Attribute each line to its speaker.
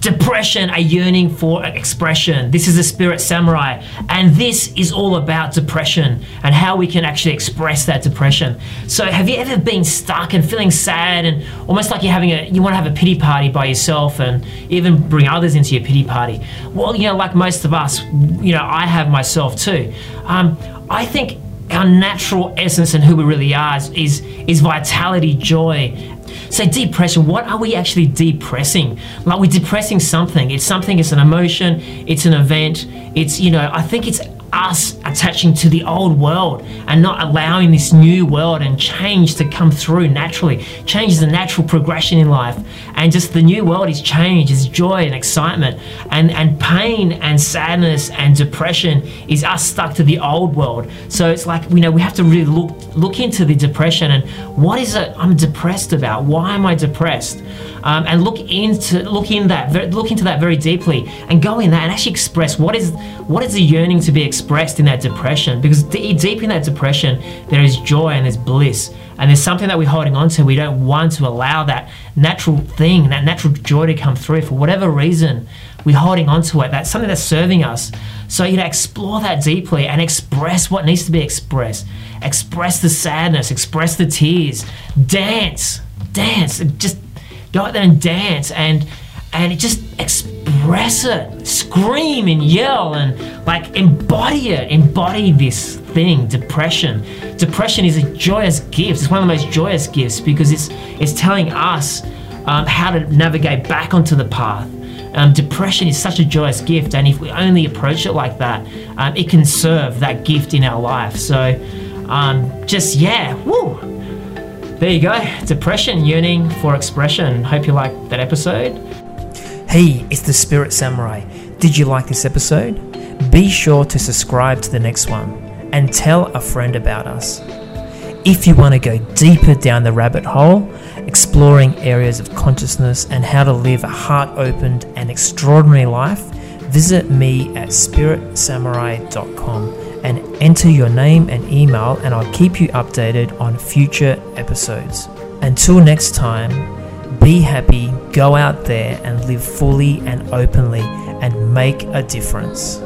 Speaker 1: depression, a yearning for expression. This is the Spirit Samurai, and this is all about depression and how we can actually express that depression. So, have you ever been stuck and feeling sad and almost like you're having a you want to have a pity party by yourself and even bring others into your pity party? Well, you know, like most of us, you know, I have myself too. Um, I think our natural essence and who we really are is, is, is vitality, joy, so depression, what are we actually depressing? Like we're depressing something. It's something, it's an emotion, it's an event, it's, you know, I think it's us attaching to the old world and not allowing this new world and change to come through naturally. Change is a natural progression in life, and just the new world is change, is joy and excitement, and and pain and sadness and depression is us stuck to the old world. So it's like you know we have to really look look into the depression and what is it I'm depressed about? Why am I depressed? Um, and look into look in that look into that very deeply and go in that and actually express what is what is the yearning to be expressed in that depression? Because deep in that depression there is joy and there's bliss. And there's something that we're holding on to. We don't want to allow that natural thing that natural joy to come through for whatever reason. We're holding on to it. That's something that's serving us. So you know explore that deeply and express what needs to be expressed. Express the sadness express the tears. Dance dance just go out there and dance and and just express it. Scream and yell and like embody it. Embody this thing depression. Depression is a joyous gift. It's one of the most joyous gifts because it's it's telling us um, how to navigate back onto the path. Um, depression is such a joyous gift and if we only approach it like that um, it can serve that gift in our life. So um, just yeah woo there you go. Depression, yearning for expression. Hope you liked that episode. Hey, it's the Spirit Samurai. Did you like this episode? Be sure to subscribe to the next one and tell a friend about us. If you want to go deeper down the rabbit hole, exploring areas of consciousness and how to live a heart opened and extraordinary life, visit me at spiritsamurai.com and enter your name and email, and I'll keep you updated on future episodes. Until next time, be happy, go out there and live fully and openly and make a difference.